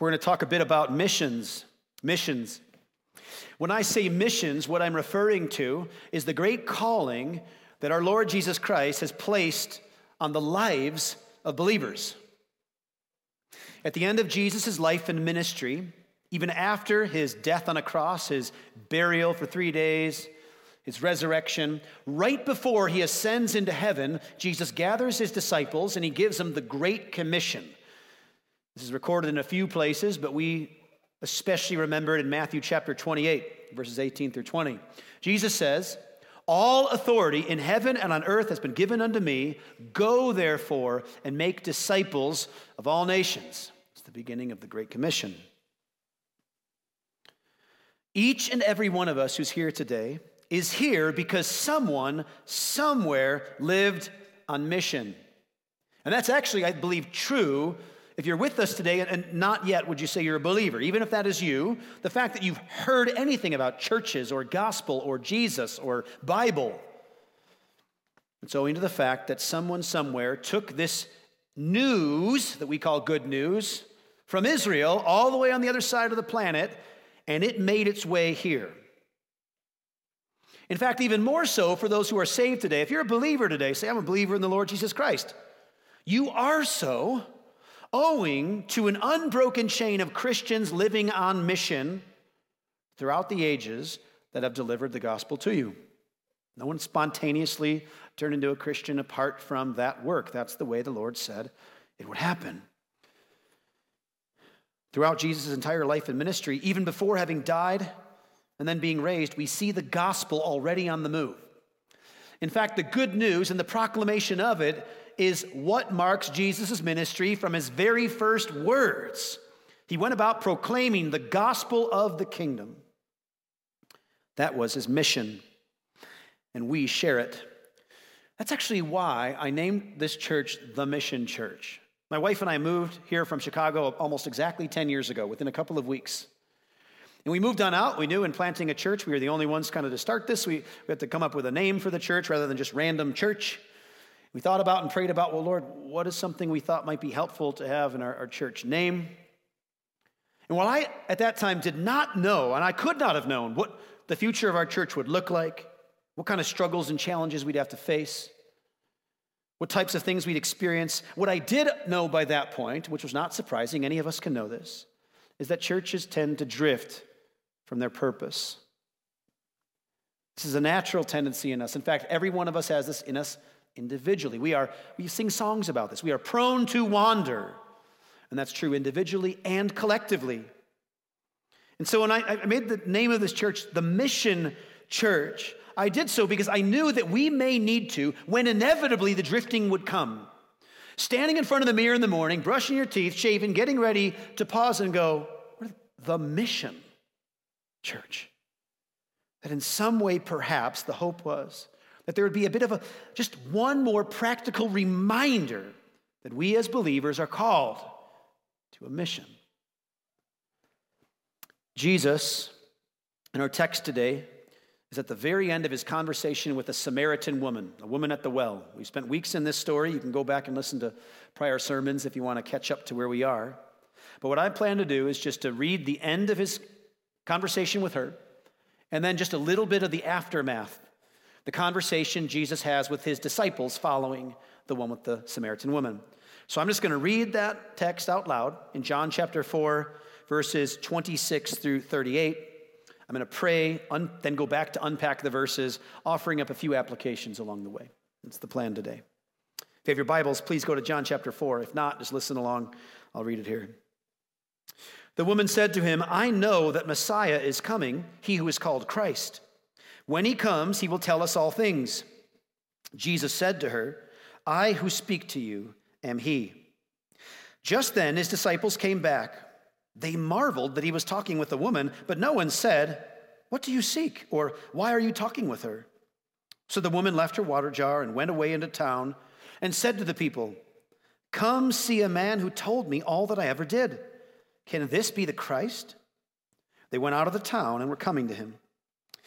We're going to talk a bit about missions. Missions. When I say missions, what I'm referring to is the great calling that our Lord Jesus Christ has placed on the lives of believers. At the end of Jesus' life and ministry, even after his death on a cross, his burial for three days, his resurrection, right before he ascends into heaven, Jesus gathers his disciples and he gives them the Great Commission. This is recorded in a few places, but we especially remember it in Matthew chapter 28, verses 18 through 20. Jesus says, All authority in heaven and on earth has been given unto me. Go therefore and make disciples of all nations. It's the beginning of the Great Commission. Each and every one of us who's here today is here because someone somewhere lived on mission. And that's actually, I believe, true. If you're with us today and not yet would you say you're a believer, even if that is you, the fact that you've heard anything about churches or gospel or Jesus or Bible, it's owing to the fact that someone somewhere took this news that we call good news from Israel all the way on the other side of the planet and it made its way here. In fact, even more so for those who are saved today. If you're a believer today, say, I'm a believer in the Lord Jesus Christ. You are so owing to an unbroken chain of Christians living on mission throughout the ages that have delivered the gospel to you. No one spontaneously turned into a Christian apart from that work. That's the way the Lord said it would happen. Throughout Jesus' entire life and ministry, even before having died and then being raised, we see the gospel already on the move. In fact, the good news and the proclamation of it is what marks Jesus' ministry from his very first words. He went about proclaiming the gospel of the kingdom. That was his mission, and we share it. That's actually why I named this church the Mission Church. My wife and I moved here from Chicago almost exactly 10 years ago, within a couple of weeks. And we moved on out. We knew in planting a church, we were the only ones kind of to start this. We, we had to come up with a name for the church rather than just random church. We thought about and prayed about, well, Lord, what is something we thought might be helpful to have in our, our church name? And while I, at that time, did not know, and I could not have known what the future of our church would look like, what kind of struggles and challenges we'd have to face, what types of things we'd experience, what I did know by that point, which was not surprising, any of us can know this, is that churches tend to drift from their purpose. This is a natural tendency in us. In fact, every one of us has this in us individually. We are we sing songs about this. We are prone to wander. And that's true individually and collectively. And so when I, I made the name of this church the Mission Church, I did so because I knew that we may need to when inevitably the drifting would come. Standing in front of the mirror in the morning, brushing your teeth, shaving, getting ready to pause and go, the mission church. That in some way, perhaps, the hope was that there would be a bit of a, just one more practical reminder that we as believers are called to a mission. Jesus, in our text today, is at the very end of his conversation with a Samaritan woman, a woman at the well. We spent weeks in this story. You can go back and listen to prior sermons if you want to catch up to where we are. But what I plan to do is just to read the end of his conversation with her, and then just a little bit of the aftermath, the conversation Jesus has with his disciples following the one with the Samaritan woman. So I'm just going to read that text out loud in John chapter 4, verses 26 through 38. I'm going to pray, un- then go back to unpack the verses, offering up a few applications along the way. That's the plan today. If you have your Bibles, please go to John chapter 4. If not, just listen along. I'll read it here. The woman said to him, I know that Messiah is coming, he who is called Christ. When he comes, he will tell us all things. Jesus said to her, I who speak to you am he. Just then his disciples came back. They marveled that he was talking with a woman, but no one said, What do you seek? or Why are you talking with her? So the woman left her water jar and went away into town and said to the people, Come see a man who told me all that I ever did. Can this be the Christ? They went out of the town and were coming to him.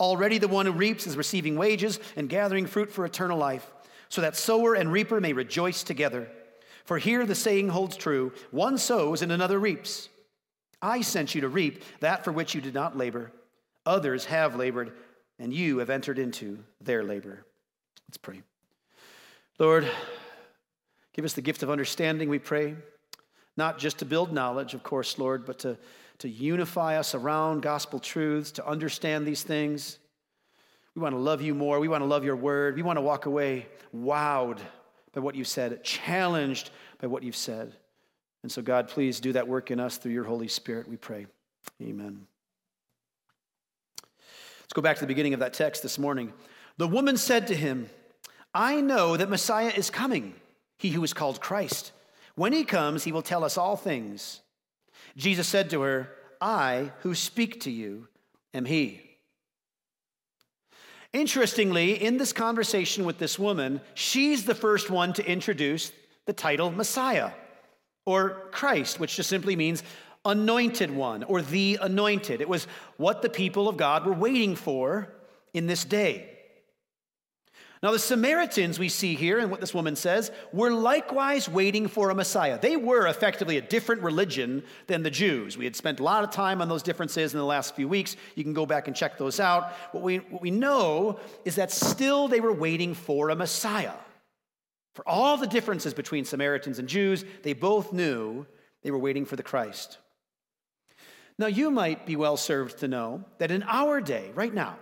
Already the one who reaps is receiving wages and gathering fruit for eternal life, so that sower and reaper may rejoice together. For here the saying holds true one sows and another reaps. I sent you to reap that for which you did not labor. Others have labored, and you have entered into their labor. Let's pray. Lord, give us the gift of understanding, we pray. Not just to build knowledge, of course, Lord, but to, to unify us around gospel truths, to understand these things. We want to love you more. We want to love your word. We want to walk away wowed by what you've said, challenged by what you've said. And so, God, please do that work in us through your Holy Spirit, we pray. Amen. Let's go back to the beginning of that text this morning. The woman said to him, I know that Messiah is coming, he who is called Christ. When he comes, he will tell us all things. Jesus said to her, I who speak to you am he. Interestingly, in this conversation with this woman, she's the first one to introduce the title Messiah or Christ, which just simply means anointed one or the anointed. It was what the people of God were waiting for in this day. Now, the Samaritans we see here, and what this woman says, were likewise waiting for a Messiah. They were effectively a different religion than the Jews. We had spent a lot of time on those differences in the last few weeks. You can go back and check those out. What we, what we know is that still they were waiting for a Messiah. For all the differences between Samaritans and Jews, they both knew they were waiting for the Christ. Now, you might be well served to know that in our day, right now,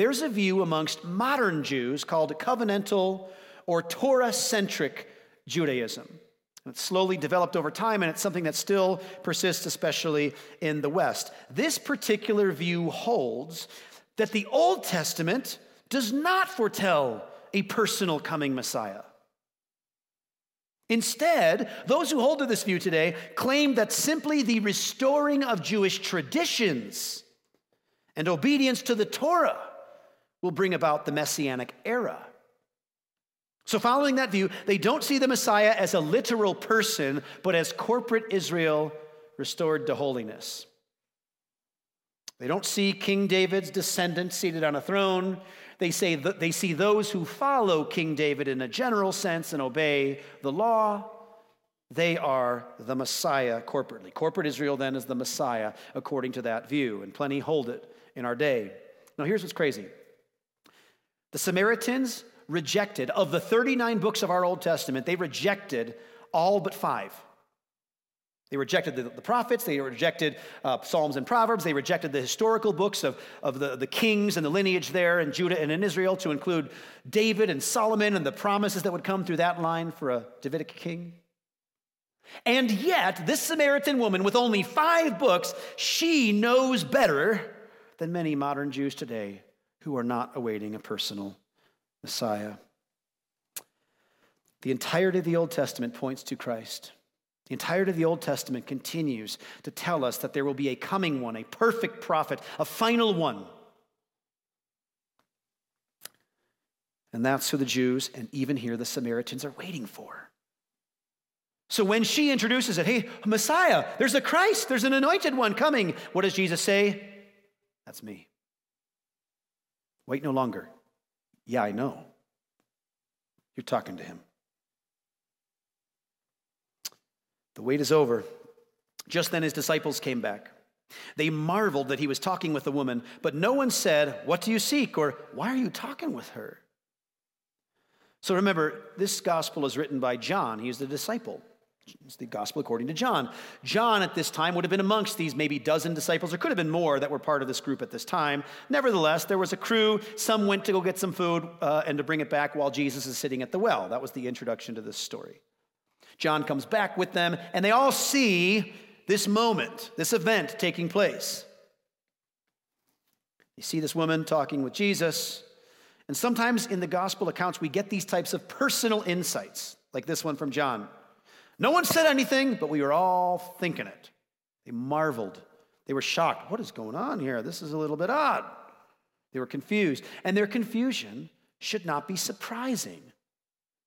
there's a view amongst modern Jews called covenantal or Torah centric Judaism. It's slowly developed over time, and it's something that still persists, especially in the West. This particular view holds that the Old Testament does not foretell a personal coming Messiah. Instead, those who hold to this view today claim that simply the restoring of Jewish traditions and obedience to the Torah will bring about the messianic era. So, following that view, they don't see the Messiah as a literal person, but as corporate Israel restored to holiness. They don't see King David's descendants seated on a throne. They say that they see those who follow King David in a general sense and obey the law. They are the Messiah corporately. Corporate Israel then is the Messiah according to that view, and plenty hold it in our day. Now, here's what's crazy the Samaritans rejected, of the 39 books of our Old Testament, they rejected all but five. They rejected the, the prophets, they rejected uh, Psalms and Proverbs, they rejected the historical books of, of the, the kings and the lineage there in Judah and in Israel to include David and Solomon and the promises that would come through that line for a Davidic king. And yet, this Samaritan woman with only five books, she knows better than many modern Jews today who are not awaiting a personal Messiah. The entirety of the Old Testament points to Christ. The entirety of the Old Testament continues to tell us that there will be a coming one, a perfect prophet, a final one. And that's who the Jews and even here the Samaritans are waiting for. So when she introduces it, hey, Messiah, there's a Christ, there's an anointed one coming, what does Jesus say? That's me. Wait no longer. Yeah, I know. You're talking to him. The wait is over. Just then his disciples came back. They marveled that he was talking with the woman, but no one said, What do you seek? or Why are you talking with her? So remember, this gospel is written by John. He is the disciple. It's the gospel according to John. John at this time would have been amongst these maybe dozen disciples, or could have been more that were part of this group at this time. Nevertheless, there was a crew. Some went to go get some food uh, and to bring it back while Jesus is sitting at the well. That was the introduction to this story. John comes back with them, and they all see this moment, this event taking place. You see this woman talking with Jesus, and sometimes in the gospel accounts, we get these types of personal insights, like this one from John. No one said anything, but we were all thinking it. They marveled They were shocked. What is going on here? This is a little bit odd. They were confused. And their confusion should not be surprising,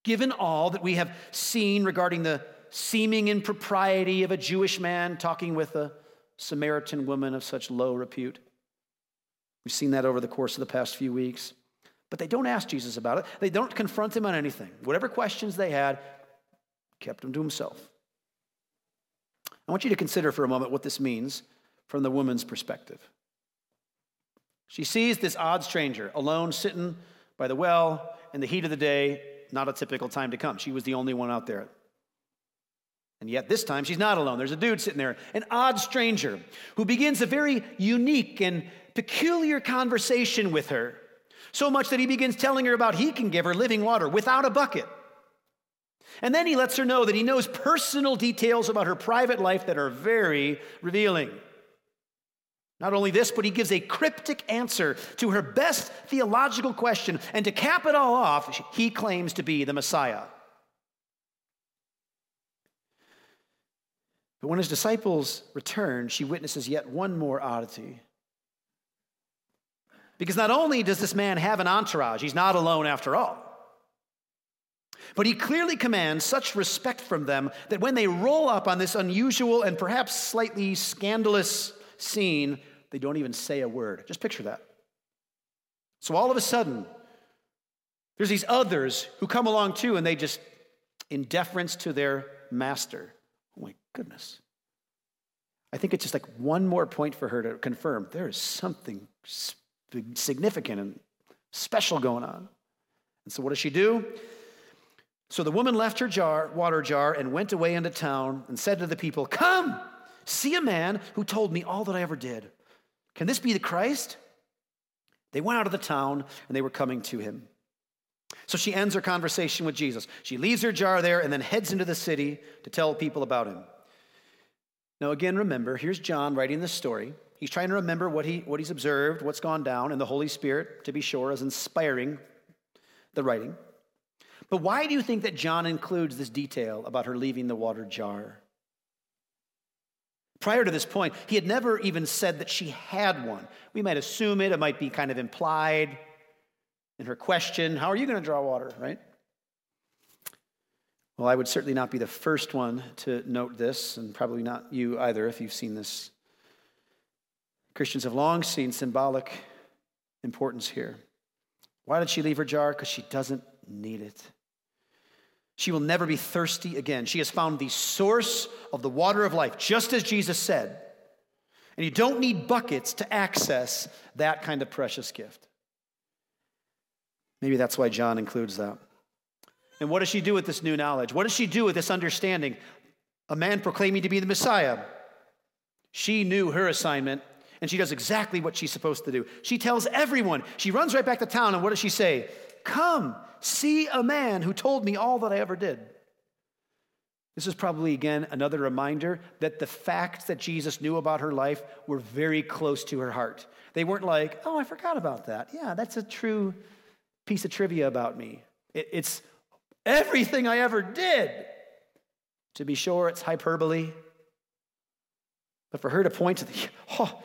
given all that we have seen regarding the seeming impropriety of a Jewish man talking with a Samaritan woman of such low repute. We've seen that over the course of the past few weeks. But they don't ask Jesus about it. They don't confront him on anything. Whatever questions they had, kept him to himself. I want you to consider for a moment what this means from the woman's perspective. She sees this odd stranger alone sitting by the well in the heat of the day, not a typical time to come. She was the only one out there. And yet, this time, she's not alone. There's a dude sitting there, an odd stranger, who begins a very unique and peculiar conversation with her. So much that he begins telling her about he can give her living water without a bucket. And then he lets her know that he knows personal details about her private life that are very revealing. Not only this, but he gives a cryptic answer to her best theological question. And to cap it all off, he claims to be the Messiah. But when his disciples return, she witnesses yet one more oddity. Because not only does this man have an entourage, he's not alone after all. But he clearly commands such respect from them that when they roll up on this unusual and perhaps slightly scandalous scene, they don't even say a word. Just picture that. So all of a sudden, there's these others who come along too, and they just, in deference to their master, oh my goodness. I think it's just like one more point for her to confirm there is something significant and special going on. And so, what does she do? So the woman left her jar, water jar and went away into town and said to the people, Come, see a man who told me all that I ever did. Can this be the Christ? They went out of the town and they were coming to him. So she ends her conversation with Jesus. She leaves her jar there and then heads into the city to tell people about him. Now, again, remember, here's John writing this story. He's trying to remember what, he, what he's observed, what's gone down, and the Holy Spirit, to be sure, is inspiring the writing. But why do you think that John includes this detail about her leaving the water jar? Prior to this point, he had never even said that she had one. We might assume it, it might be kind of implied in her question How are you going to draw water, right? Well, I would certainly not be the first one to note this, and probably not you either if you've seen this. Christians have long seen symbolic importance here. Why did she leave her jar? Because she doesn't need it. She will never be thirsty again. She has found the source of the water of life, just as Jesus said. And you don't need buckets to access that kind of precious gift. Maybe that's why John includes that. And what does she do with this new knowledge? What does she do with this understanding? A man proclaiming to be the Messiah. She knew her assignment, and she does exactly what she's supposed to do. She tells everyone. She runs right back to town, and what does she say? Come, see a man who told me all that I ever did. This is probably, again, another reminder that the facts that Jesus knew about her life were very close to her heart. They weren't like, oh, I forgot about that. Yeah, that's a true piece of trivia about me. it's everything I ever did. To be sure, it's hyperbole. But for her to point to the, oh,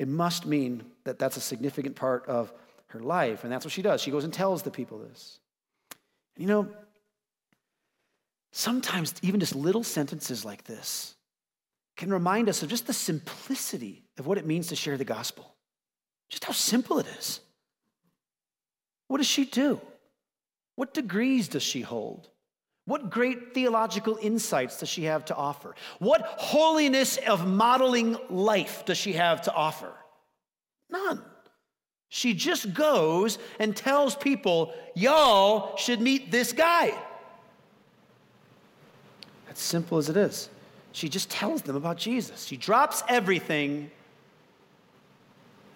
it must mean that that's a significant part of her life. And that's what she does. She goes and tells the people this. You know, sometimes even just little sentences like this can remind us of just the simplicity of what it means to share the gospel. Just how simple it is. What does she do? What degrees does she hold? What great theological insights does she have to offer? What holiness of modeling life does she have to offer? None. She just goes and tells people, y'all should meet this guy. As simple as it is. She just tells them about Jesus. She drops everything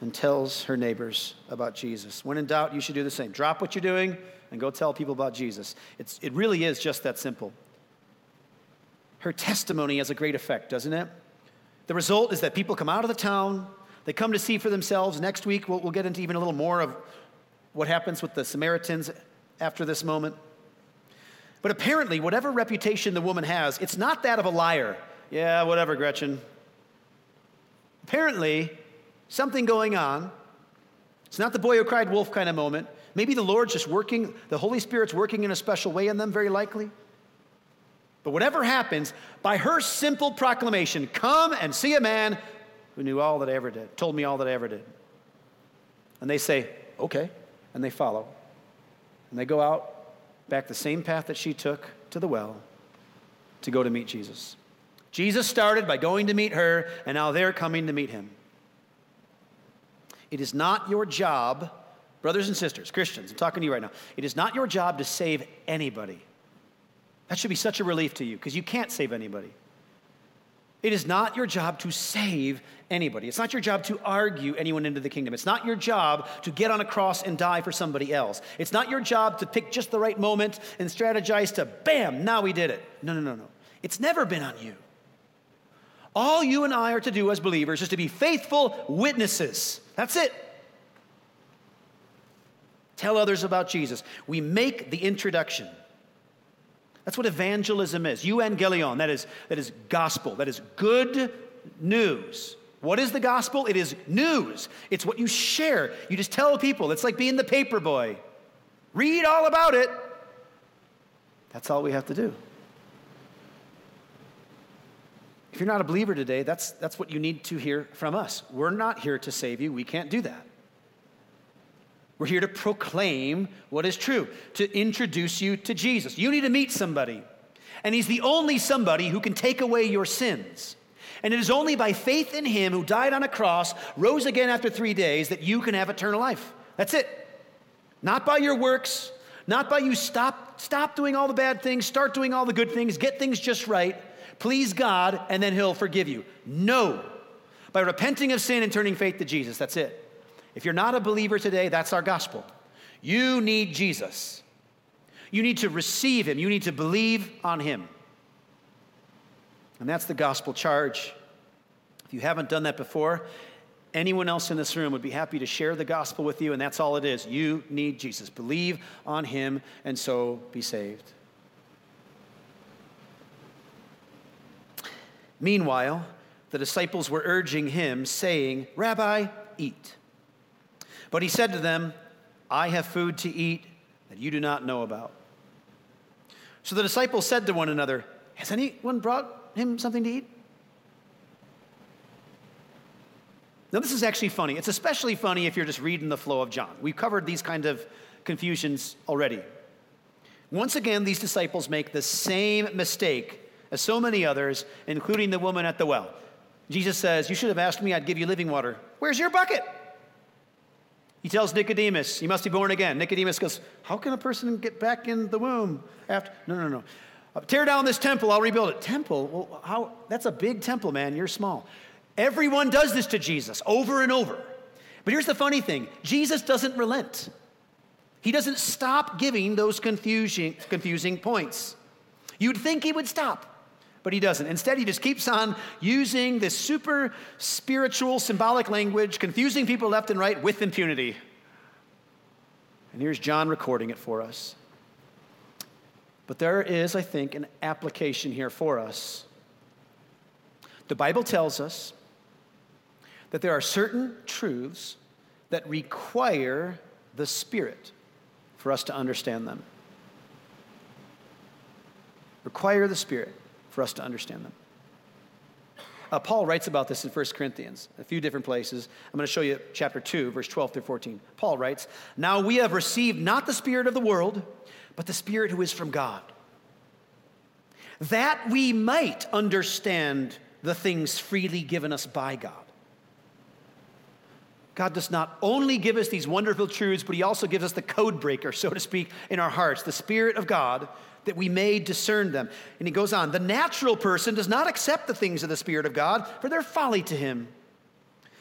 and tells her neighbors about Jesus. When in doubt, you should do the same. Drop what you're doing and go tell people about Jesus. It's, it really is just that simple. Her testimony has a great effect, doesn't it? The result is that people come out of the town, they come to see for themselves. Next week, we'll, we'll get into even a little more of what happens with the Samaritans after this moment. But apparently, whatever reputation the woman has, it's not that of a liar. Yeah, whatever, Gretchen. Apparently, something going on. It's not the boy who cried wolf kind of moment. Maybe the Lord's just working, the Holy Spirit's working in a special way in them, very likely. But whatever happens, by her simple proclamation, come and see a man who knew all that I ever did, told me all that I ever did. And they say, okay, and they follow. And they go out back the same path that she took to the well to go to meet Jesus. Jesus started by going to meet her, and now they're coming to meet him. It is not your job, brothers and sisters, Christians, I'm talking to you right now. It is not your job to save anybody. That should be such a relief to you because you can't save anybody. It is not your job to save anybody. It's not your job to argue anyone into the kingdom. It's not your job to get on a cross and die for somebody else. It's not your job to pick just the right moment and strategize to, bam, now we did it. No, no, no, no. It's never been on you. All you and I are to do as believers is to be faithful witnesses. That's it. Tell others about Jesus. We make the introduction. That's what evangelism is. Euangelion, that is, that is gospel, that is good news. What is the gospel? It is news. It's what you share. You just tell people. It's like being the paper boy. Read all about it. That's all we have to do. If you're not a believer today, that's, that's what you need to hear from us. We're not here to save you. We can't do that. We're here to proclaim what is true, to introduce you to Jesus. You need to meet somebody, and He's the only somebody who can take away your sins. And it is only by faith in Him who died on a cross, rose again after three days, that you can have eternal life. That's it. Not by your works, not by you stop, stop doing all the bad things, start doing all the good things, get things just right, please God, and then He'll forgive you. No. By repenting of sin and turning faith to Jesus. That's it. If you're not a believer today, that's our gospel. You need Jesus. You need to receive him. You need to believe on him. And that's the gospel charge. If you haven't done that before, anyone else in this room would be happy to share the gospel with you, and that's all it is. You need Jesus. Believe on him, and so be saved. Meanwhile, the disciples were urging him, saying, Rabbi, eat. But he said to them, I have food to eat that you do not know about. So the disciples said to one another, Has anyone brought him something to eat? Now, this is actually funny. It's especially funny if you're just reading the flow of John. We've covered these kind of confusions already. Once again, these disciples make the same mistake as so many others, including the woman at the well. Jesus says, You should have asked me, I'd give you living water. Where's your bucket? He tells Nicodemus, You must be born again. Nicodemus goes, How can a person get back in the womb after? No, no, no. Uh, tear down this temple, I'll rebuild it. Temple? Well, how? That's a big temple, man. You're small. Everyone does this to Jesus over and over. But here's the funny thing Jesus doesn't relent, he doesn't stop giving those confusing, confusing points. You'd think he would stop but he doesn't. Instead, he just keeps on using this super spiritual, symbolic language, confusing people left and right with impunity. And here's John recording it for us. But there is, I think, an application here for us. The Bible tells us that there are certain truths that require the Spirit for us to understand them. Require the Spirit for us to understand them. Uh, Paul writes about this in 1 Corinthians, a few different places. I'm going to show you chapter 2, verse 12 through 14. Paul writes, Now we have received not the Spirit of the world, but the Spirit who is from God, that we might understand the things freely given us by God. God does not only give us these wonderful truths, but He also gives us the code breaker, so to speak, in our hearts, the Spirit of God that we may discern them. And he goes on The natural person does not accept the things of the Spirit of God, for they're folly to him.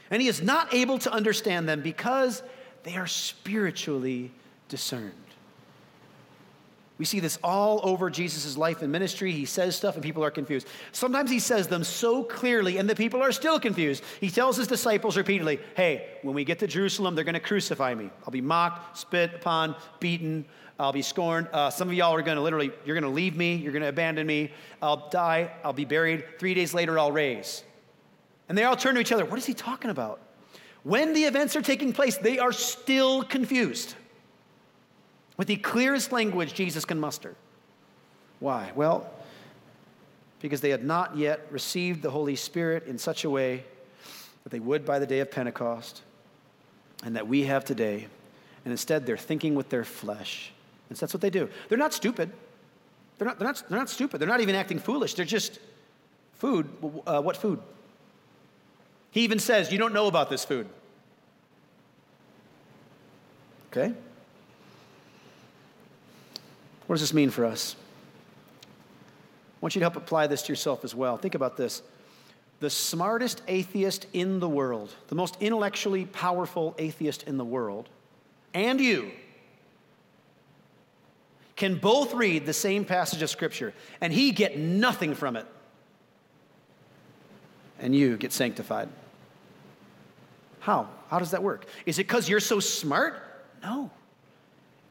And he is not able to understand them because they are spiritually discerned. We see this all over Jesus' life and ministry. He says stuff and people are confused. Sometimes he says them so clearly and the people are still confused. He tells his disciples repeatedly, Hey, when we get to Jerusalem, they're going to crucify me. I'll be mocked, spit upon, beaten, I'll be scorned. Uh, some of y'all are going to literally, you're going to leave me, you're going to abandon me. I'll die, I'll be buried. Three days later, I'll raise. And they all turn to each other. What is he talking about? When the events are taking place, they are still confused with the clearest language Jesus can muster. Why? Well, because they had not yet received the Holy Spirit in such a way that they would by the day of Pentecost and that we have today. And instead, they're thinking with their flesh. And so that's what they do. They're not stupid. They're not, they're not, they're not stupid. They're not even acting foolish. They're just food. Uh, what food? He even says, You don't know about this food. Okay? What does this mean for us? I want you to help apply this to yourself as well. Think about this. The smartest atheist in the world, the most intellectually powerful atheist in the world, and you can both read the same passage of Scripture, and he get nothing from it, and you get sanctified. How? How does that work? Is it because you're so smart? No.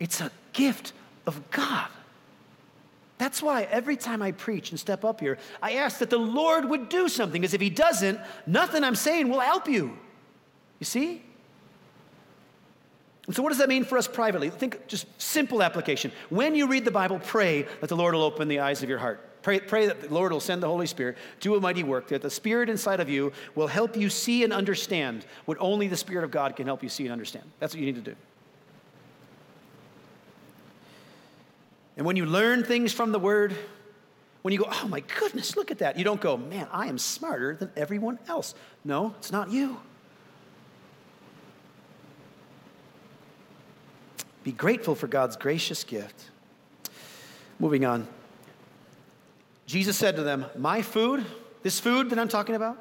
It's a gift of God. That's why every time I preach and step up here, I ask that the Lord would do something, because if He doesn't, nothing I'm saying will help you. You see? And so, what does that mean for us privately? Think just simple application. When you read the Bible, pray that the Lord will open the eyes of your heart. Pray, pray that the Lord will send the Holy Spirit, do a mighty work, that the Spirit inside of you will help you see and understand what only the Spirit of God can help you see and understand. That's what you need to do. And when you learn things from the Word, when you go, oh my goodness, look at that, you don't go, man, I am smarter than everyone else. No, it's not you. Be grateful for God's gracious gift. Moving on. Jesus said to them, My food, this food that I'm talking about,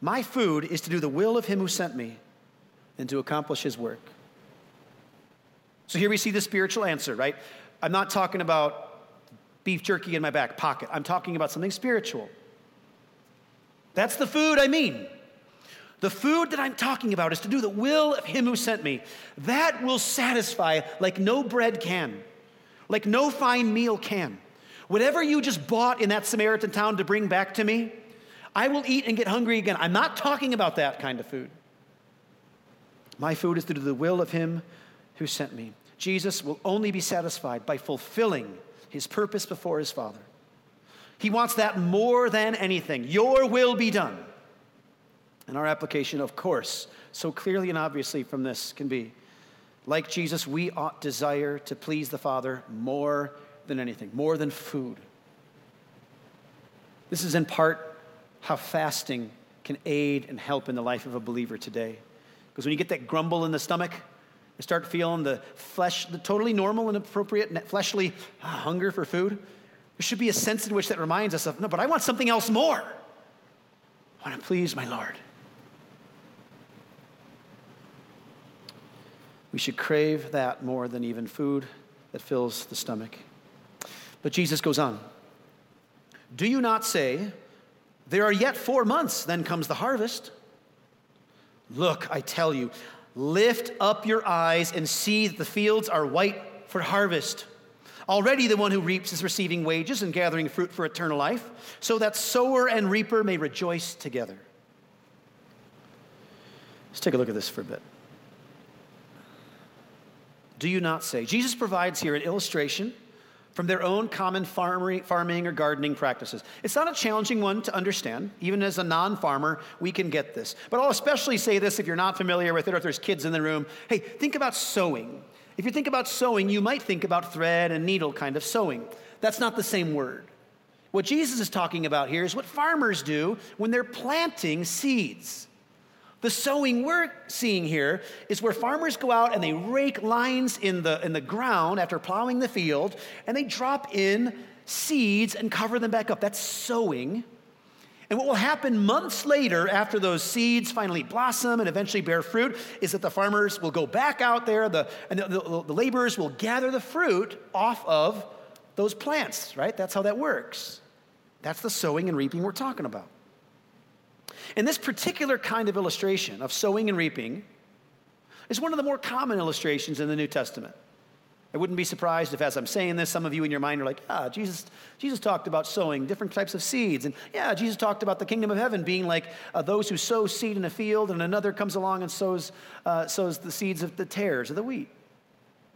my food is to do the will of him who sent me and to accomplish his work. So here we see the spiritual answer, right? I'm not talking about beef jerky in my back pocket. I'm talking about something spiritual. That's the food I mean. The food that I'm talking about is to do the will of Him who sent me. That will satisfy like no bread can, like no fine meal can. Whatever you just bought in that Samaritan town to bring back to me, I will eat and get hungry again. I'm not talking about that kind of food. My food is to do the will of Him who sent me. Jesus will only be satisfied by fulfilling his purpose before his Father. He wants that more than anything. Your will be done. And our application, of course, so clearly and obviously from this can be like Jesus, we ought desire to please the Father more than anything, more than food. This is in part how fasting can aid and help in the life of a believer today. Because when you get that grumble in the stomach, you start feeling the flesh, the totally normal and appropriate fleshly ah, hunger for food. There should be a sense in which that reminds us of, no, but I want something else more. I want to please my Lord. We should crave that more than even food that fills the stomach. But Jesus goes on Do you not say, There are yet four months, then comes the harvest? Look, I tell you, Lift up your eyes and see that the fields are white for harvest. Already the one who reaps is receiving wages and gathering fruit for eternal life, so that sower and reaper may rejoice together. Let's take a look at this for a bit. Do you not say? Jesus provides here an illustration from their own common farming or gardening practices. It's not a challenging one to understand. Even as a non farmer, we can get this. But I'll especially say this if you're not familiar with it or if there's kids in the room. Hey, think about sewing. If you think about sewing, you might think about thread and needle kind of sewing. That's not the same word. What Jesus is talking about here is what farmers do when they're planting seeds. The sowing we're seeing here is where farmers go out and they rake lines in the, in the ground after plowing the field, and they drop in seeds and cover them back up. That's sowing. And what will happen months later, after those seeds finally blossom and eventually bear fruit, is that the farmers will go back out there, the, and the, the, the laborers will gather the fruit off of those plants, right? That's how that works. That's the sowing and reaping we're talking about. And this particular kind of illustration of sowing and reaping is one of the more common illustrations in the New Testament. I wouldn't be surprised if, as I'm saying this, some of you in your mind are like, ah, Jesus, Jesus talked about sowing different types of seeds. And yeah, Jesus talked about the kingdom of heaven being like uh, those who sow seed in a field, and another comes along and sows, uh, sows the seeds of the tares of the wheat.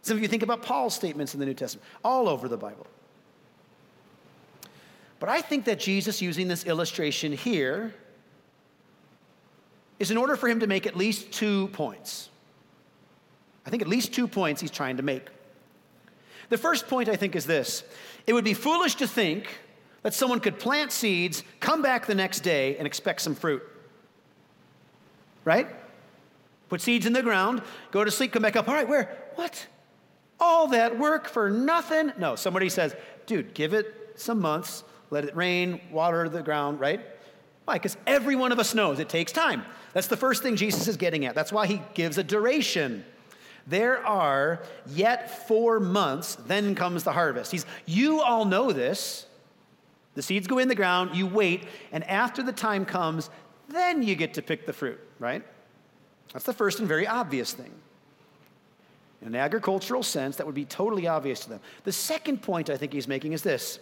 Some of you think about Paul's statements in the New Testament, all over the Bible. But I think that Jesus, using this illustration here, is in order for him to make at least two points. I think at least two points he's trying to make. The first point, I think, is this it would be foolish to think that someone could plant seeds, come back the next day, and expect some fruit. Right? Put seeds in the ground, go to sleep, come back up. All right, where? What? All that work for nothing? No, somebody says, dude, give it some months, let it rain, water the ground, right? Why? Because every one of us knows it takes time. That's the first thing Jesus is getting at. That's why he gives a duration. There are yet four months, then comes the harvest. He's, you all know this. The seeds go in the ground, you wait, and after the time comes, then you get to pick the fruit, right? That's the first and very obvious thing. In an agricultural sense, that would be totally obvious to them. The second point I think he's making is this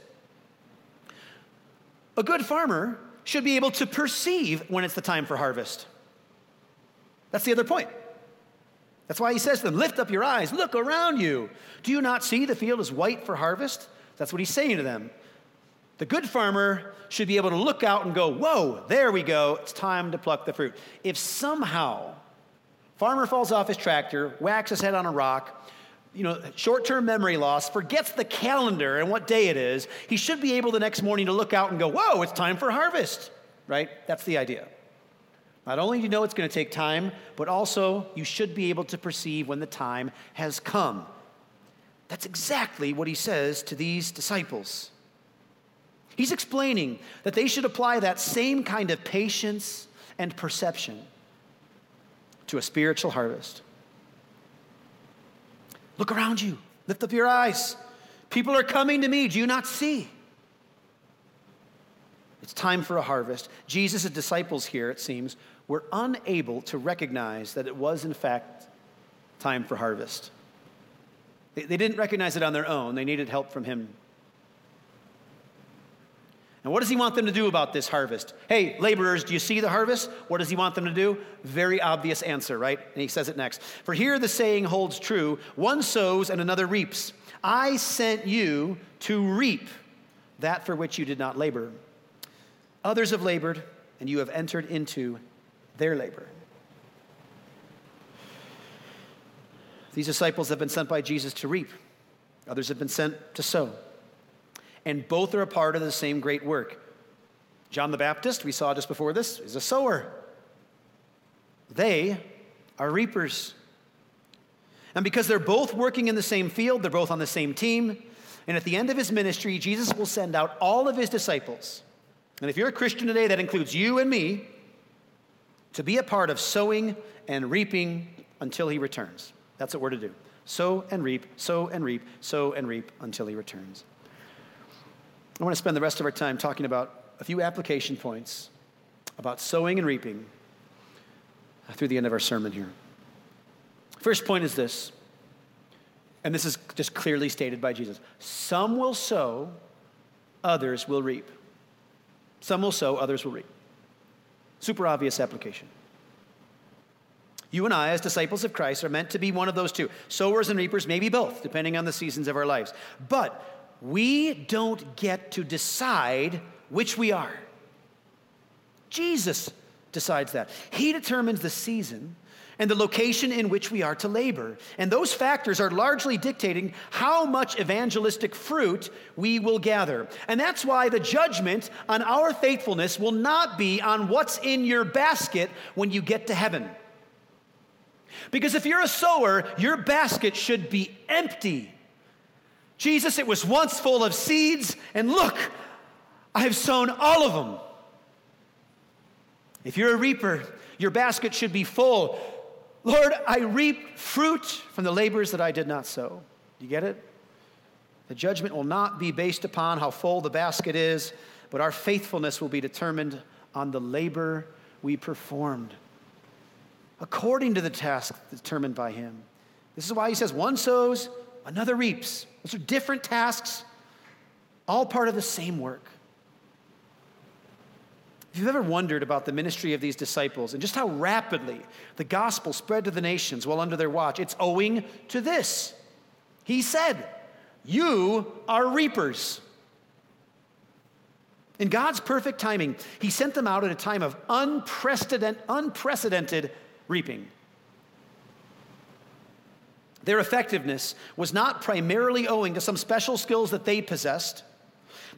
a good farmer should be able to perceive when it's the time for harvest. That's the other point. That's why he says to them, Lift up your eyes, look around you. Do you not see the field is white for harvest? That's what he's saying to them. The good farmer should be able to look out and go, Whoa, there we go. It's time to pluck the fruit. If somehow farmer falls off his tractor, whacks his head on a rock, you know, short term memory loss, forgets the calendar and what day it is, he should be able the next morning to look out and go, Whoa, it's time for harvest, right? That's the idea. Not only do you know it's going to take time, but also you should be able to perceive when the time has come. That's exactly what he says to these disciples. He's explaining that they should apply that same kind of patience and perception to a spiritual harvest. Look around you, lift up your eyes. People are coming to me. Do you not see? It's time for a harvest. Jesus' disciples here, it seems, were unable to recognize that it was, in fact, time for harvest. They, they didn't recognize it on their own, they needed help from Him. And what does He want them to do about this harvest? Hey, laborers, do you see the harvest? What does He want them to do? Very obvious answer, right? And He says it next. For here the saying holds true one sows and another reaps. I sent you to reap that for which you did not labor. Others have labored, and you have entered into their labor. These disciples have been sent by Jesus to reap, others have been sent to sow. And both are a part of the same great work. John the Baptist, we saw just before this, is a sower. They are reapers. And because they're both working in the same field, they're both on the same team. And at the end of his ministry, Jesus will send out all of his disciples. And if you're a Christian today, that includes you and me to be a part of sowing and reaping until he returns. That's what we're to do. Sow and reap, sow and reap, sow and reap until he returns. I want to spend the rest of our time talking about a few application points about sowing and reaping through the end of our sermon here. First point is this, and this is just clearly stated by Jesus some will sow, others will reap. Some will sow, others will reap. Super obvious application. You and I, as disciples of Christ, are meant to be one of those two sowers and reapers, maybe both, depending on the seasons of our lives. But we don't get to decide which we are. Jesus decides that. He determines the season and the location in which we are to labor. And those factors are largely dictating how much evangelistic fruit we will gather. And that's why the judgment on our faithfulness will not be on what's in your basket when you get to heaven. Because if you're a sower, your basket should be empty. Jesus, it was once full of seeds, and look, I have sown all of them. If you're a reaper, your basket should be full. Lord, I reap fruit from the labors that I did not sow. You get it? The judgment will not be based upon how full the basket is, but our faithfulness will be determined on the labor we performed according to the task determined by Him. This is why He says, one sows, another reaps. Those are different tasks, all part of the same work. If you've ever wondered about the ministry of these disciples and just how rapidly the gospel spread to the nations while under their watch, it's owing to this. He said, You are reapers. In God's perfect timing, He sent them out at a time of unprecedented, unprecedented reaping. Their effectiveness was not primarily owing to some special skills that they possessed,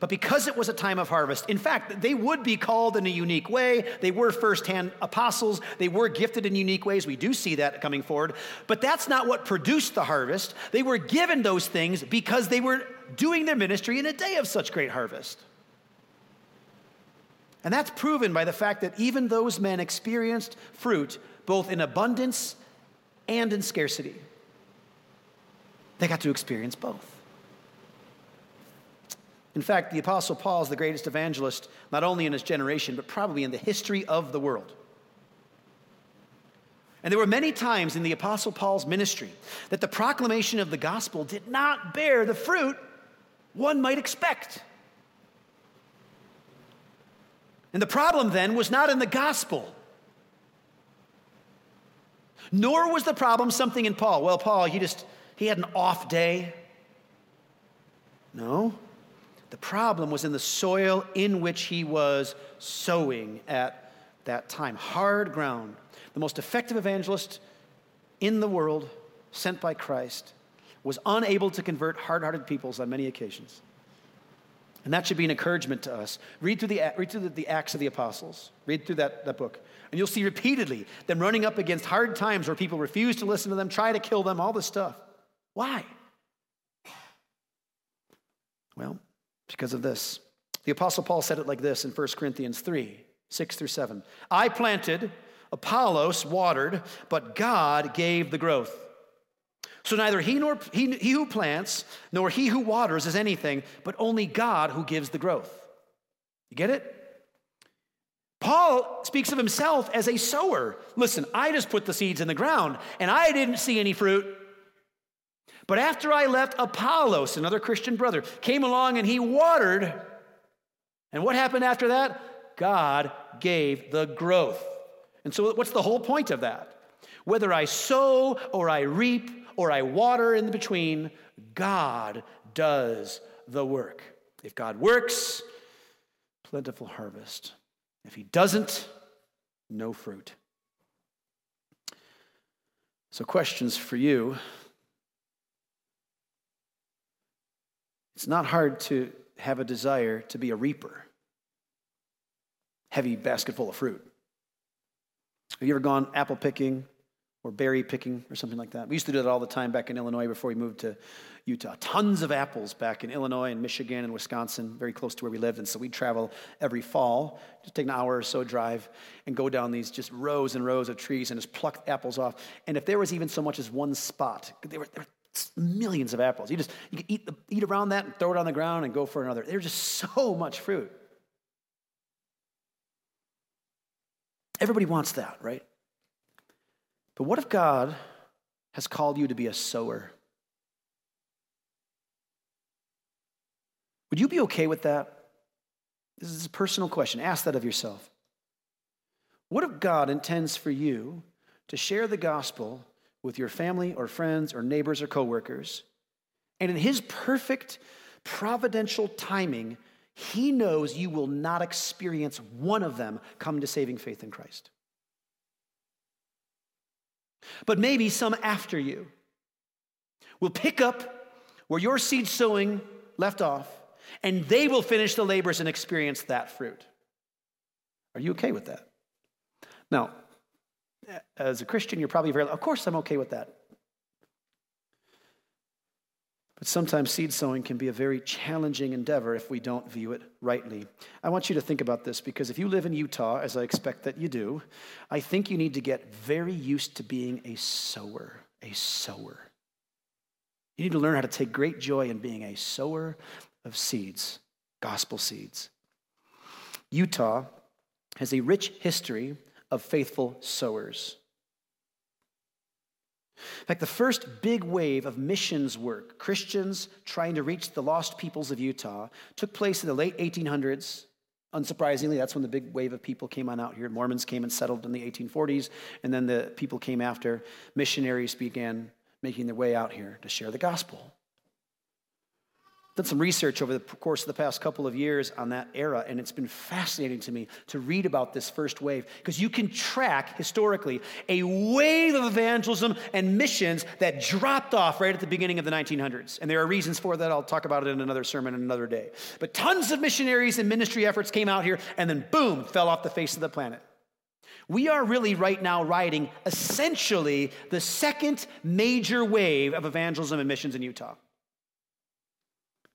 but because it was a time of harvest. In fact, they would be called in a unique way. They were firsthand apostles, they were gifted in unique ways. We do see that coming forward. But that's not what produced the harvest. They were given those things because they were doing their ministry in a day of such great harvest. And that's proven by the fact that even those men experienced fruit both in abundance and in scarcity. They got to experience both. In fact, the Apostle Paul is the greatest evangelist, not only in his generation, but probably in the history of the world. And there were many times in the Apostle Paul's ministry that the proclamation of the gospel did not bear the fruit one might expect. And the problem then was not in the gospel, nor was the problem something in Paul. Well, Paul, he just he had an off day. No. The problem was in the soil in which he was sowing at that time. Hard ground. The most effective evangelist in the world, sent by Christ, was unable to convert hard hearted peoples on many occasions. And that should be an encouragement to us. Read through the, read through the, the Acts of the Apostles, read through that, that book, and you'll see repeatedly them running up against hard times where people refuse to listen to them, try to kill them, all this stuff. Why? Well, because of this. The Apostle Paul said it like this in 1 Corinthians 3 6 through 7. I planted, Apollos watered, but God gave the growth. So neither he nor he, he who plants nor he who waters is anything, but only God who gives the growth. You get it? Paul speaks of himself as a sower. Listen, I just put the seeds in the ground and I didn't see any fruit. But after I left, Apollos, another Christian brother, came along and he watered. And what happened after that? God gave the growth. And so, what's the whole point of that? Whether I sow or I reap or I water in the between, God does the work. If God works, plentiful harvest. If He doesn't, no fruit. So, questions for you It's not hard to have a desire to be a reaper. Heavy basket full of fruit. Have you ever gone apple picking or berry picking or something like that? We used to do that all the time back in Illinois before we moved to Utah. Tons of apples back in Illinois and Michigan and Wisconsin, very close to where we lived. And so we'd travel every fall, just take an hour or so drive and go down these just rows and rows of trees and just pluck apples off. And if there was even so much as one spot, they were, were millions of apples. You just you can eat, the, eat around that and throw it on the ground and go for another. There's just so much fruit. Everybody wants that, right? But what if God has called you to be a sower? Would you be okay with that? This is a personal question. Ask that of yourself. What if God intends for you to share the gospel with your family or friends or neighbors or coworkers. And in his perfect providential timing, he knows you will not experience one of them come to saving faith in Christ. But maybe some after you will pick up where your seed sowing left off, and they will finish the labors and experience that fruit. Are you okay with that? Now, as a Christian, you're probably very, of course, I'm okay with that. But sometimes seed sowing can be a very challenging endeavor if we don't view it rightly. I want you to think about this because if you live in Utah, as I expect that you do, I think you need to get very used to being a sower, a sower. You need to learn how to take great joy in being a sower of seeds, gospel seeds. Utah has a rich history of faithful sowers. In fact, the first big wave of missions work, Christians trying to reach the lost peoples of Utah, took place in the late 1800s. Unsurprisingly, that's when the big wave of people came on out here. Mormons came and settled in the 1840s, and then the people came after. Missionaries began making their way out here to share the gospel done some research over the course of the past couple of years on that era, and it's been fascinating to me to read about this first wave because you can track historically a wave of evangelism and missions that dropped off right at the beginning of the 1900s. And there are reasons for that. I'll talk about it in another sermon another day. But tons of missionaries and ministry efforts came out here and then boom, fell off the face of the planet. We are really right now riding essentially the second major wave of evangelism and missions in Utah.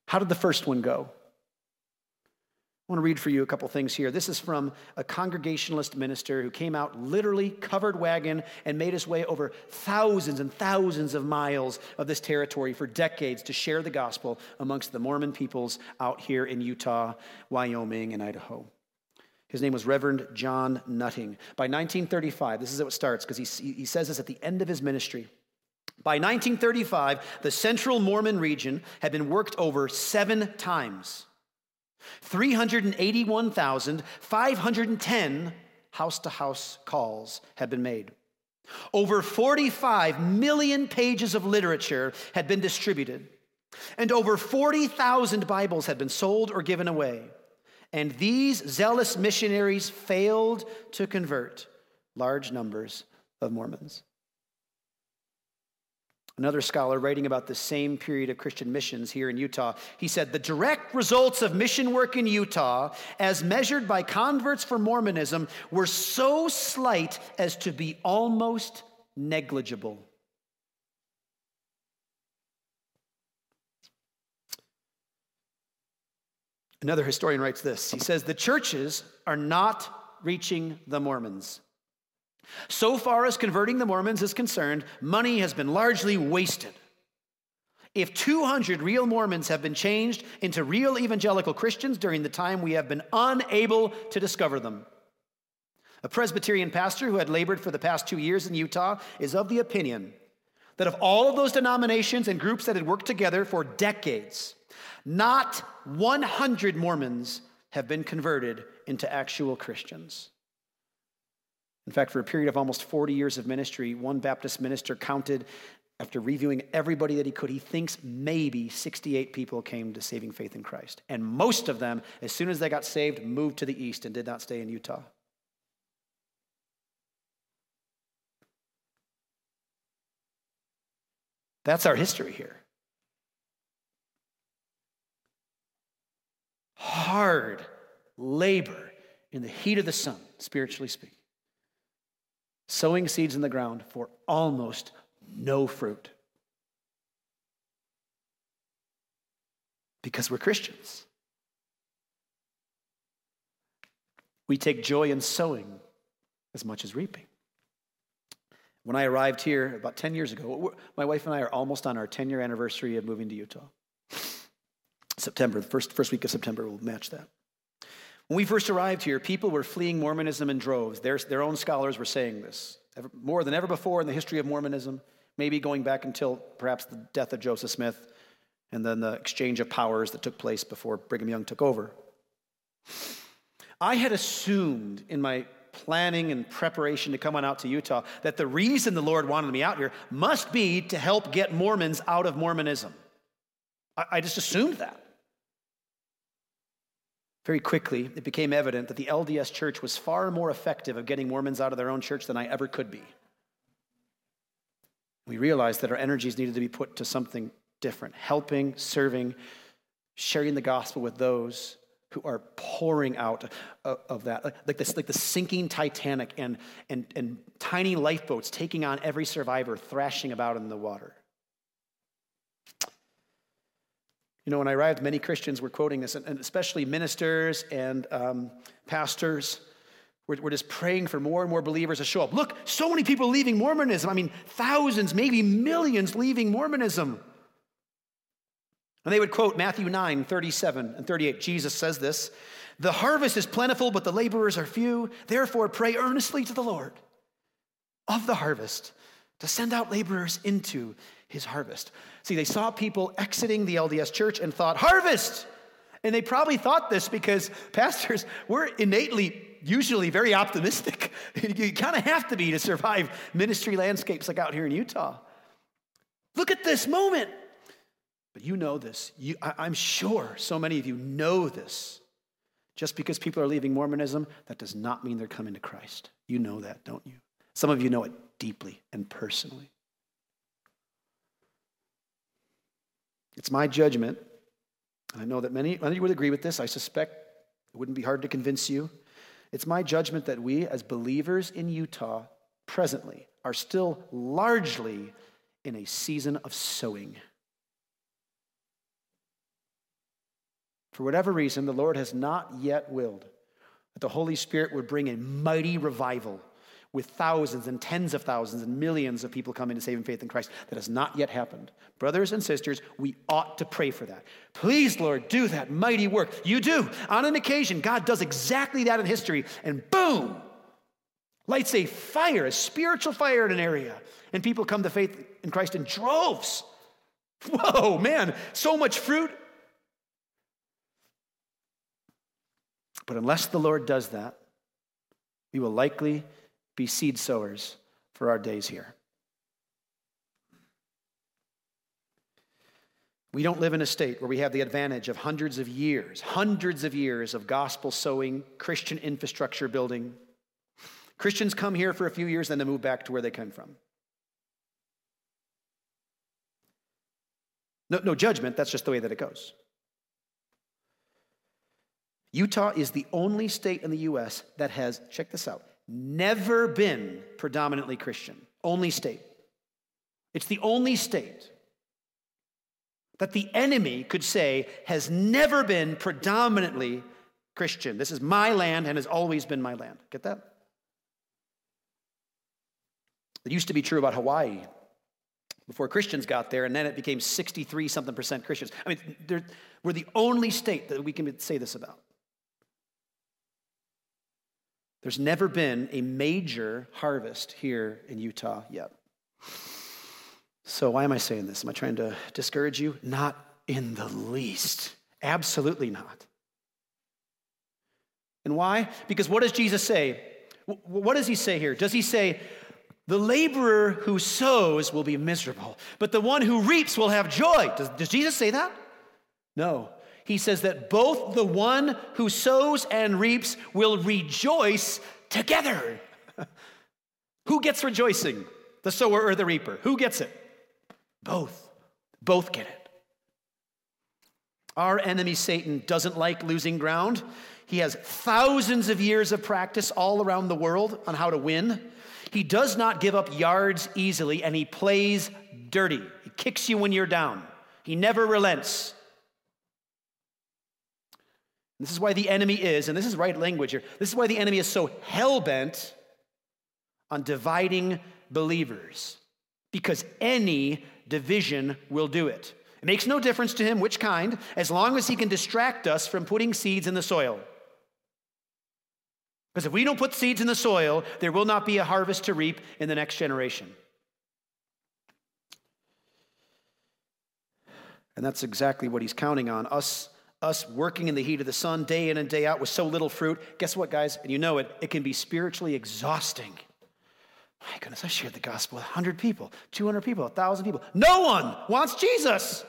How did the first one go? I want to read for you a couple things here. This is from a congregationalist minister who came out literally covered wagon and made his way over thousands and thousands of miles of this territory for decades to share the gospel amongst the Mormon peoples out here in Utah, Wyoming, and Idaho. His name was Reverend John Nutting. By 1935, this is how it starts because he, he says this at the end of his ministry. By 1935, the central Mormon region had been worked over seven times. 381,510 house to house calls had been made. Over 45 million pages of literature had been distributed, and over 40,000 Bibles had been sold or given away. And these zealous missionaries failed to convert large numbers of Mormons. Another scholar writing about the same period of Christian missions here in Utah, he said the direct results of mission work in Utah, as measured by converts for Mormonism, were so slight as to be almost negligible. Another historian writes this He says, The churches are not reaching the Mormons. So far as converting the Mormons is concerned, money has been largely wasted. If 200 real Mormons have been changed into real evangelical Christians during the time we have been unable to discover them. A Presbyterian pastor who had labored for the past two years in Utah is of the opinion that of all of those denominations and groups that had worked together for decades, not 100 Mormons have been converted into actual Christians. In fact, for a period of almost 40 years of ministry, one Baptist minister counted, after reviewing everybody that he could, he thinks maybe 68 people came to saving faith in Christ. And most of them, as soon as they got saved, moved to the east and did not stay in Utah. That's our history here. Hard labor in the heat of the sun, spiritually speaking sowing seeds in the ground for almost no fruit. Because we're Christians. We take joy in sowing as much as reaping. When I arrived here about 10 years ago, my wife and I are almost on our 10 year anniversary of moving to Utah. September, the first, first week of September will match that. When we first arrived here, people were fleeing Mormonism in droves. Their, their own scholars were saying this. Ever, more than ever before in the history of Mormonism, maybe going back until perhaps the death of Joseph Smith and then the exchange of powers that took place before Brigham Young took over. I had assumed in my planning and preparation to come on out to Utah that the reason the Lord wanted me out here must be to help get Mormons out of Mormonism. I, I just assumed that. Very quickly, it became evident that the LDS church was far more effective of getting Mormons out of their own church than I ever could be. We realized that our energies needed to be put to something different helping, serving, sharing the gospel with those who are pouring out of that, like this, like the sinking Titanic and, and, and tiny lifeboats taking on every survivor, thrashing about in the water. You know, when I arrived, many Christians were quoting this, and especially ministers and um, pastors. We're, we're just praying for more and more believers to show up. Look, so many people leaving Mormonism. I mean, thousands, maybe millions leaving Mormonism. And they would quote Matthew 9, 37 and 38. Jesus says this The harvest is plentiful, but the laborers are few. Therefore, pray earnestly to the Lord of the harvest to send out laborers into his harvest. See, they saw people exiting the LDS church and thought, harvest! And they probably thought this because pastors, we're innately usually very optimistic. you kind of have to be to survive ministry landscapes like out here in Utah. Look at this moment. But you know this. You, I, am sure so many of you know this. Just because people are leaving Mormonism, that does not mean they're coming to Christ. You know that, don't you? Some of you know it deeply and personally. It's my judgment, and I know that many, many would agree with this. I suspect it wouldn't be hard to convince you. It's my judgment that we, as believers in Utah, presently, are still largely in a season of sowing. For whatever reason, the Lord has not yet willed that the Holy Spirit would bring a mighty revival with thousands and tens of thousands and millions of people coming to saving faith in Christ. That has not yet happened. Brothers and sisters, we ought to pray for that. Please, Lord, do that mighty work. You do. On an occasion, God does exactly that in history, and boom, lights a fire, a spiritual fire in an area, and people come to faith in Christ in droves. Whoa, man, so much fruit. But unless the Lord does that, we will likely be seed sowers for our days here. We don't live in a state where we have the advantage of hundreds of years, hundreds of years of gospel sowing, Christian infrastructure building. Christians come here for a few years, and then they move back to where they came from. No, no judgment, that's just the way that it goes. Utah is the only state in the U.S. that has, check this out, never been predominantly Christian, only state. It's the only state that the enemy could say has never been predominantly Christian. This is my land and has always been my land. Get that? It used to be true about Hawaii before Christians got there, and then it became 63 something percent Christians. I mean, we're the only state that we can say this about. There's never been a major harvest here in Utah yet. So, why am I saying this? Am I trying to discourage you? Not in the least. Absolutely not. And why? Because what does Jesus say? What does he say here? Does he say, the laborer who sows will be miserable, but the one who reaps will have joy? Does, does Jesus say that? No he says that both the one who sows and reaps will rejoice together. who gets rejoicing? The sower or the reaper? Who gets it? Both. Both get it. Our enemy, Satan, doesn't like losing ground. He has thousands of years of practice all around the world on how to win. He does not give up yards easily, and he plays dirty. He kicks you when you're down. He never relents. This is why the enemy is, and this is right language here, this is why the enemy is so hell bent on dividing believers, because any division will do it. It makes no difference to him which kind, as long as he can distract us from putting seeds in the soil. Because if we don't put seeds in the soil, there will not be a harvest to reap in the next generation. And that's exactly what he's counting on us us working in the heat of the sun day in and day out with so little fruit, guess what, guys? And you know it, it can be spiritually exhausting. My goodness, I shared the gospel with 100 people, 200 people, 1,000 people. No one wants Jesus.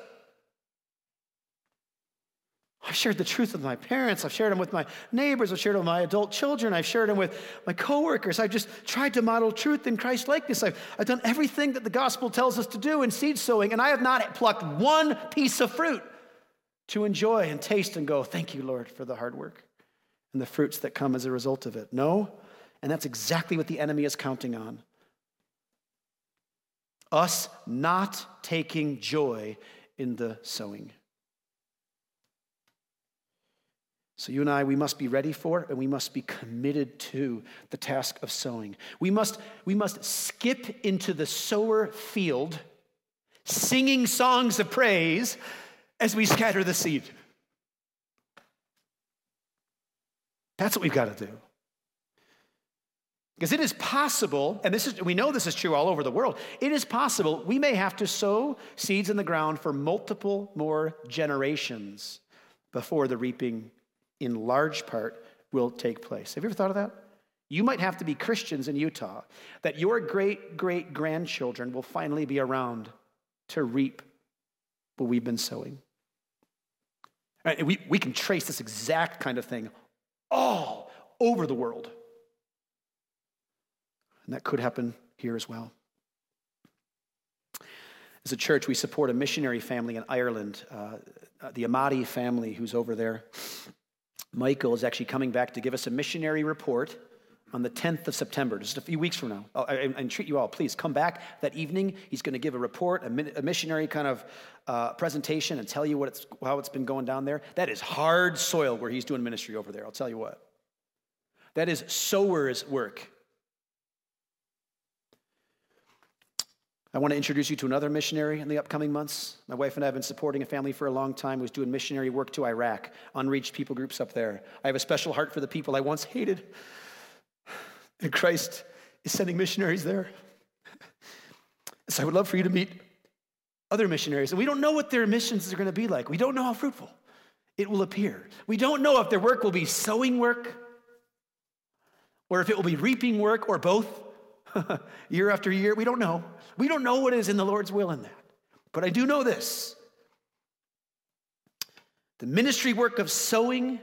I've shared the truth with my parents. I've shared them with my neighbors. I've shared them with my adult children. I've shared them with my coworkers. I've just tried to model truth in Christ likeness. I've, I've done everything that the gospel tells us to do in seed sowing, and I have not plucked one piece of fruit to enjoy and taste and go, Thank you, Lord, for the hard work and the fruits that come as a result of it. No, and that's exactly what the enemy is counting on. Us not taking joy in the sowing. So, you and I, we must be ready for and we must be committed to the task of sowing. We must, we must skip into the sower field, singing songs of praise as we scatter the seed. That's what we've got to do. Because it is possible, and this is we know this is true all over the world, it is possible we may have to sow seeds in the ground for multiple more generations before the reaping in large part will take place. Have you ever thought of that? You might have to be Christians in Utah, that your great great grandchildren will finally be around to reap what we've been sowing. Right, we, we can trace this exact kind of thing all over the world. And that could happen here as well. As a church, we support a missionary family in Ireland, uh, uh, the Amati family who's over there. Michael is actually coming back to give us a missionary report on the 10th of September, just a few weeks from now. Oh, I, entreat you all, please come back that evening. He's going to give a report, a, a missionary kind of uh, presentation, and tell you what it's, how it's been going down there. That is hard soil where he's doing ministry over there, I'll tell you what. That is sower's work. I want to introduce you to another missionary in the upcoming months. My wife and I have been supporting a family for a long time who's doing missionary work to Iraq, unreached people groups up there. I have a special heart for the people I once hated. And Christ is sending missionaries there. So I would love for you to meet other missionaries. And we don't know what their missions are going to be like. We don't know how fruitful it will appear. We don't know if their work will be sowing work or if it will be reaping work or both. year after year. We don't know. We don't know what is in the Lord's will in that. But I do know this the ministry work of sowing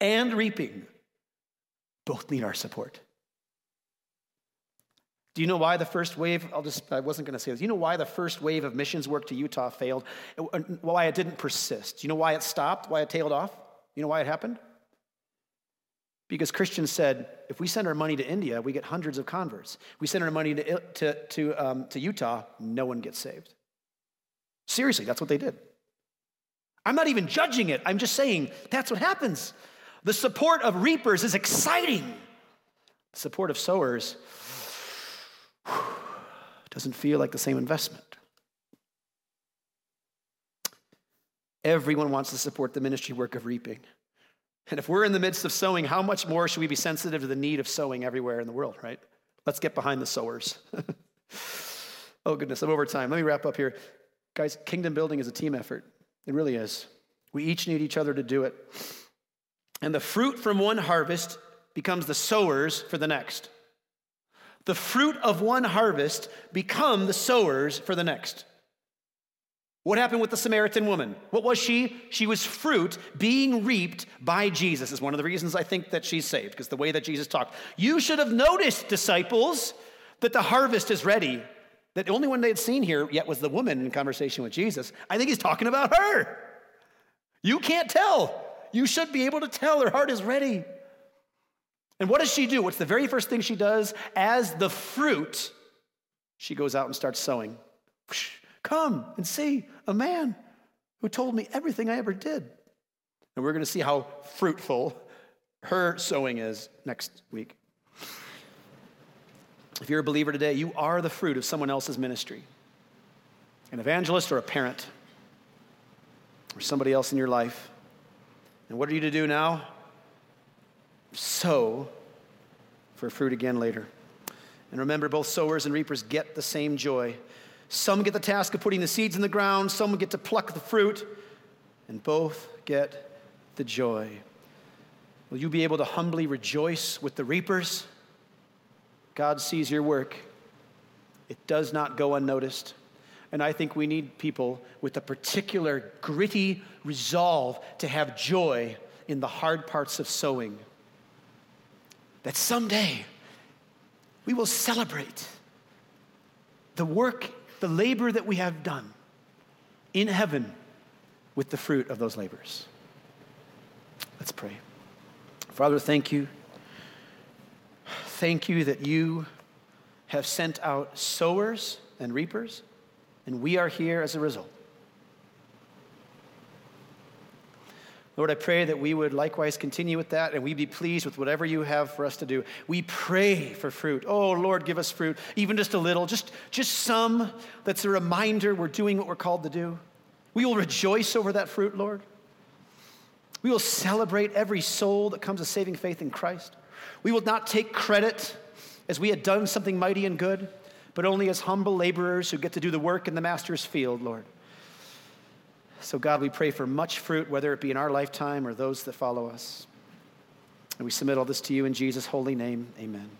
and reaping both need our support. Do you know why the first wave, I'll just, I wasn't going to say this. You know why the first wave of missions work to Utah failed? Why it didn't persist? Do you know why it stopped? Why it tailed off? You know why it happened? Because Christians said, if we send our money to India, we get hundreds of converts. We send our money to, to, to, um, to Utah, no one gets saved. Seriously, that's what they did. I'm not even judging it, I'm just saying that's what happens. The support of reapers is exciting. The support of sowers doesn't feel like the same investment. Everyone wants to support the ministry work of reaping. And if we're in the midst of sowing, how much more should we be sensitive to the need of sowing everywhere in the world, right? Let's get behind the sowers. oh, goodness, I'm over time. Let me wrap up here. Guys, kingdom building is a team effort. It really is. We each need each other to do it. And the fruit from one harvest becomes the sowers for the next. The fruit of one harvest become the sowers for the next. What happened with the Samaritan woman? What was she? She was fruit being reaped by Jesus, is one of the reasons I think that she's saved, because the way that Jesus talked. You should have noticed, disciples, that the harvest is ready. That the only one they had seen here yet was the woman in conversation with Jesus. I think he's talking about her. You can't tell. You should be able to tell her heart is ready. And what does she do? What's the very first thing she does? As the fruit, she goes out and starts sowing. Come and see a man who told me everything I ever did. And we're going to see how fruitful her sowing is next week. If you're a believer today, you are the fruit of someone else's ministry an evangelist or a parent or somebody else in your life. And what are you to do now? Sow for fruit again later. And remember, both sowers and reapers get the same joy. Some get the task of putting the seeds in the ground, some get to pluck the fruit, and both get the joy. Will you be able to humbly rejoice with the reapers? God sees your work, it does not go unnoticed. And I think we need people with a particular gritty resolve to have joy in the hard parts of sowing. That someday we will celebrate the work the labor that we have done in heaven with the fruit of those labors. Let's pray. Father, thank you. Thank you that you have sent out sowers and reapers, and we are here as a result. Lord, I pray that we would likewise continue with that and we be pleased with whatever you have for us to do. We pray for fruit. Oh, Lord, give us fruit, even just a little, just, just some that's a reminder we're doing what we're called to do. We will rejoice over that fruit, Lord. We will celebrate every soul that comes to saving faith in Christ. We will not take credit as we had done something mighty and good, but only as humble laborers who get to do the work in the Master's field, Lord. So, God, we pray for much fruit, whether it be in our lifetime or those that follow us. And we submit all this to you in Jesus' holy name. Amen.